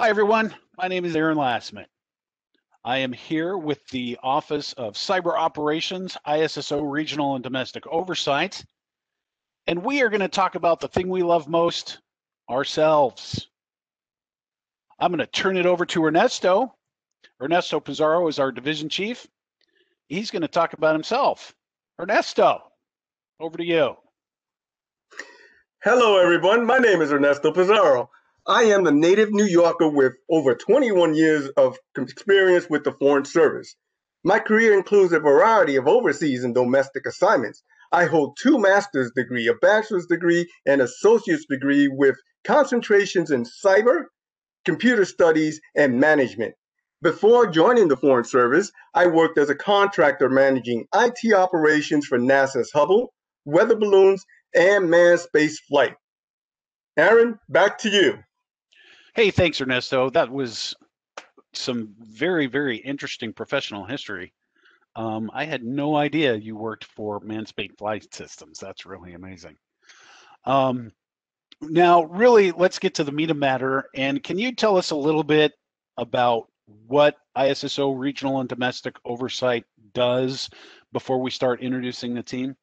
Hi, everyone. My name is Aaron Lassman. I am here with the Office of Cyber Operations, ISSO Regional and Domestic Oversight, and we are going to talk about the thing we love most ourselves. I'm going to turn it over to Ernesto. Ernesto Pizarro is our division chief. He's going to talk about himself. Ernesto, over to you. Hello, everyone. My name is Ernesto Pizarro. I am a native New Yorker with over 21 years of experience with the Foreign Service. My career includes a variety of overseas and domestic assignments. I hold two master's degree, a bachelor's degree, and associate's degree with concentrations in cyber, computer studies, and management. Before joining the Foreign Service, I worked as a contractor managing IT operations for NASA's Hubble, weather balloons, and manned space flight. Aaron, back to you. Hey, thanks, Ernesto. That was some very, very interesting professional history. Um, I had no idea you worked for manned space flight systems. That's really amazing. Um, now, really, let's get to the meat of matter. And can you tell us a little bit about what ISSO regional and domestic oversight does before we start introducing the team?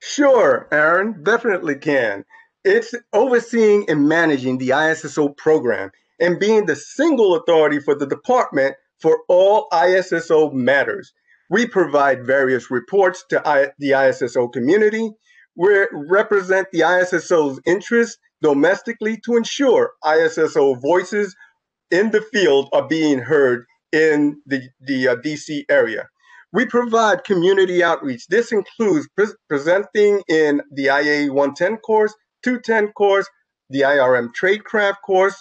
Sure, Aaron, definitely can. It's overseeing and managing the ISSO program and being the single authority for the department for all ISSO matters. We provide various reports to I, the ISSO community. We represent the ISSO's interests domestically to ensure ISSO voices in the field are being heard in the, the uh, DC area. We provide community outreach. This includes pre- presenting in the IA 110 course 210 course, the IRM Tradecraft course,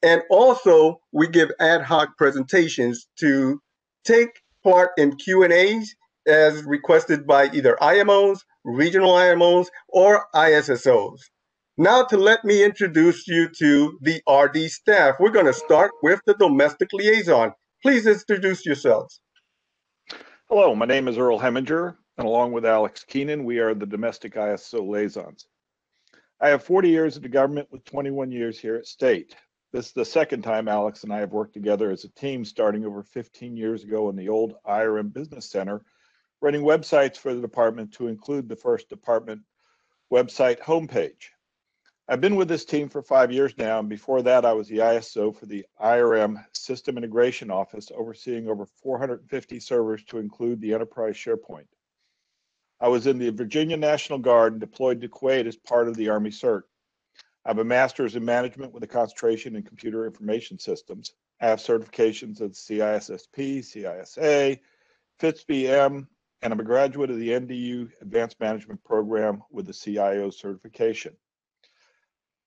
and also we give ad hoc presentations to take part in Q&As as requested by either IMOs, regional IMOs, or ISSOs. Now to let me introduce you to the RD staff, we're going to start with the domestic liaison. Please introduce yourselves. Hello, my name is Earl Heminger, and along with Alex Keenan, we are the domestic ISO liaisons. I have 40 years in the government with 21 years here at state. This is the second time Alex and I have worked together as a team starting over 15 years ago in the old IRM Business Center, running websites for the department to include the first department website homepage. I've been with this team for five years now, and before that, I was the ISO for the IRM System Integration Office, overseeing over 450 servers to include the enterprise SharePoint. I was in the Virginia National Guard and deployed to Kuwait as part of the Army CERT. I have a master's in management with a concentration in computer information systems. I have certifications at CISSP, CISA, FITSP-M, and I'm a graduate of the NDU Advanced Management Program with the CIO certification.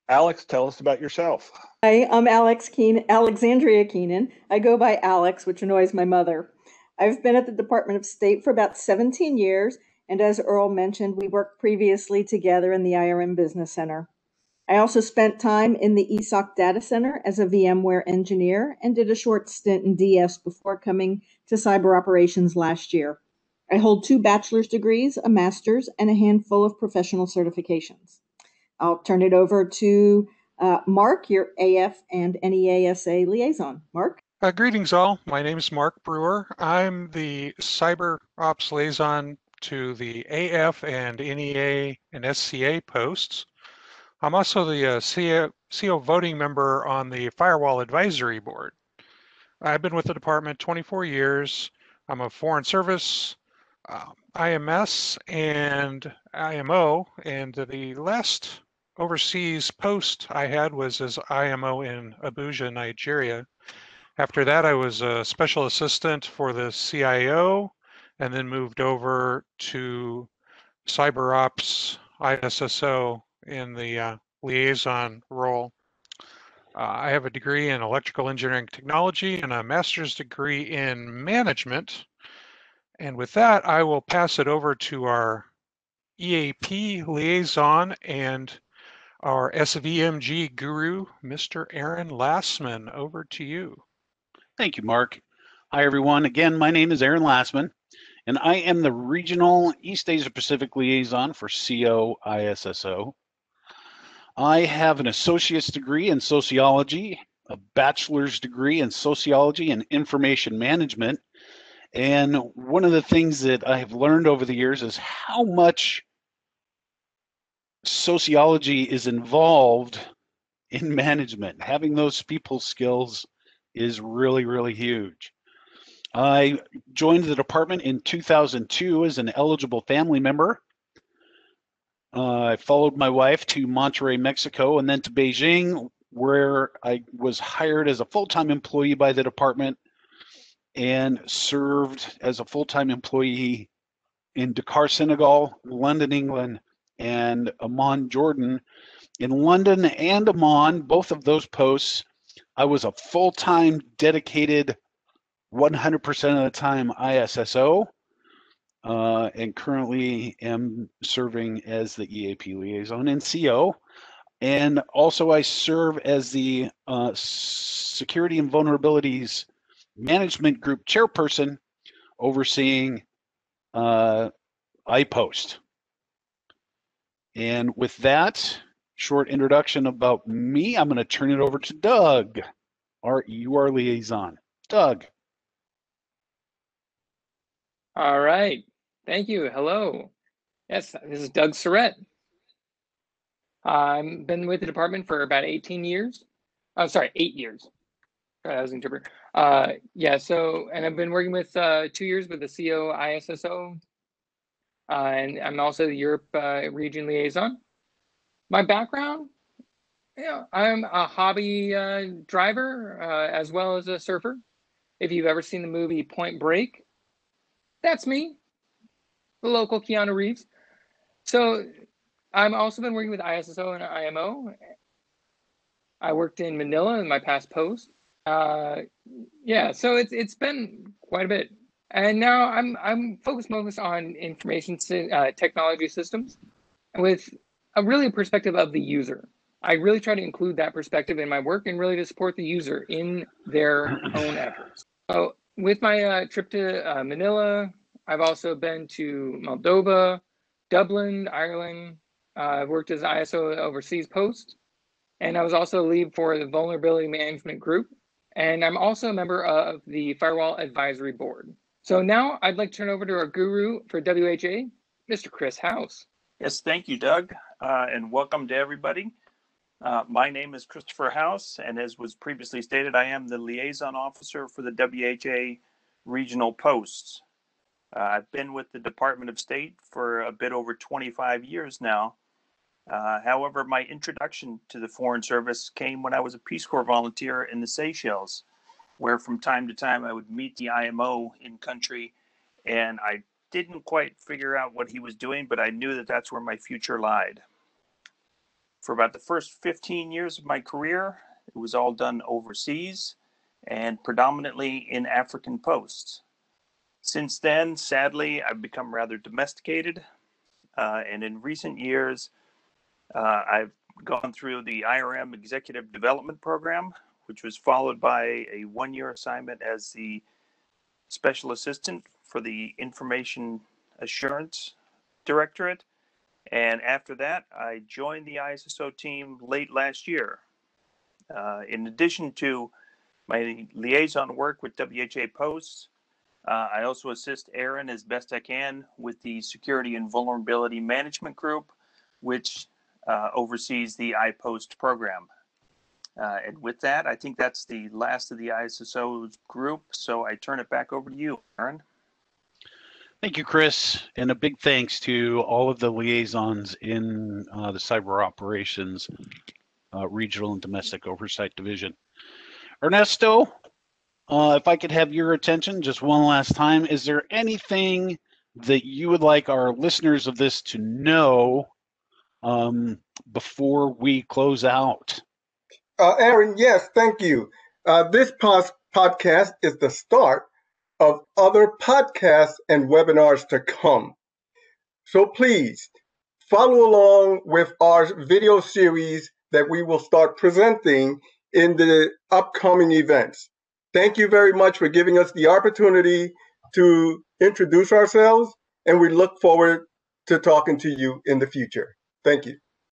Alex, tell us about yourself. Hi, I'm Alex Keen, Alexandria Keenan. I go by Alex, which annoys my mother. I've been at the Department of State for about 17 years and as Earl mentioned, we worked previously together in the IRM Business Center. I also spent time in the ESOC data center as a VMware engineer and did a short stint in DS before coming to cyber operations last year. I hold two bachelor's degrees, a master's, and a handful of professional certifications. I'll turn it over to uh, Mark, your AF and NEASA liaison. Mark? Uh, greetings, all. My name is Mark Brewer. I'm the Cyber Ops Liaison to the AF and NEA and SCA posts. I'm also the uh, CO, CO voting member on the Firewall Advisory Board. I've been with the department 24 years. I'm a Foreign Service, uh, IMS, and IMO. And the last overseas post I had was as IMO in Abuja, Nigeria. After that, I was a special assistant for the CIO and then moved over to cyber ops ISSO in the uh, liaison role. Uh, I have a degree in electrical engineering technology and a master's degree in management. And with that, I will pass it over to our EAP liaison and our SVMG guru, Mr. Aaron Lassman. Over to you. Thank you, Mark. Hi, everyone. Again, my name is Aaron Lassman and I am the regional East Asia Pacific liaison for COISSO. I have an associate's degree in sociology a bachelor's degree in sociology and information management. And one of the things that I have learned over the years is how much sociology is involved in management. Having those people skills is really, really huge. I joined the department in 2002 as an eligible family member. Uh, I followed my wife to Monterrey, Mexico, and then to Beijing, where I was hired as a full time employee by the department and served as a full time employee in Dakar, Senegal, London, England, and Amman, Jordan. In London and Amman, both of those posts, I was a full time dedicated 100% of the time ISSO, uh, and currently am serving as the EAP liaison and CO. And also, I serve as the uh, Security and Vulnerabilities Management Group chairperson, overseeing uh, IPOST. And with that short introduction about me, I'm going to turn it over to Doug, our EUR liaison. Doug. All right. Thank you. Hello. Yes, this is Doug Surrett. I've been with the department for about 18 years. Oh, sorry, eight years. Sorry, I was interpreter. Uh, yeah, so, and I've been working with uh, two years with the CO ISSO, uh, and I'm also the Europe uh, region liaison. My background, yeah, I'm a hobby uh, driver uh, as well as a surfer. If you've ever seen the movie Point Break, that's me, the local Keanu Reeves. So I've also been working with ISSO and IMO. I worked in Manila in my past post. Uh, yeah, so it's it's been quite a bit, and now I'm I'm focused most on information uh, technology systems, with a really perspective of the user. I really try to include that perspective in my work and really to support the user in their own efforts. So with my uh, trip to uh, Manila, I've also been to Moldova, Dublin, Ireland. Uh, I've worked as ISO overseas post, and I was also lead for the vulnerability management group. And I'm also a member of the Firewall Advisory Board. So now I'd like to turn over to our guru for WHA, Mr. Chris House. Yes, thank you, Doug, uh, and welcome to everybody. Uh, my name is Christopher House, and as was previously stated, I am the liaison officer for the WHA regional posts. Uh, I've been with the Department of State for a bit over 25 years now. Uh, however, my introduction to the Foreign Service came when I was a Peace Corps volunteer in the Seychelles, where from time to time I would meet the IMO in country, and I didn't quite figure out what he was doing, but I knew that that's where my future lied. For about the first 15 years of my career, it was all done overseas and predominantly in African posts. Since then, sadly, I've become rather domesticated. Uh, and in recent years, uh, I've gone through the IRM Executive Development Program, which was followed by a one year assignment as the Special Assistant for the Information Assurance Directorate. And after that, I joined the ISSO team late last year. Uh, in addition to my liaison work with WHA Posts, uh, I also assist Aaron as best I can with the Security and Vulnerability Management Group, which uh, oversees the iPost program. Uh, and with that, I think that's the last of the ISSO group. So I turn it back over to you, Aaron. Thank you, Chris, and a big thanks to all of the liaisons in uh, the Cyber Operations uh, Regional and Domestic Oversight Division. Ernesto, uh, if I could have your attention just one last time, is there anything that you would like our listeners of this to know um, before we close out? Uh, Aaron, yes, thank you. Uh, this podcast is the start of other podcasts and webinars to come. So please follow along with our video series that we will start presenting in the upcoming events. Thank you very much for giving us the opportunity to introduce ourselves, and we look forward to talking to you in the future. Thank you.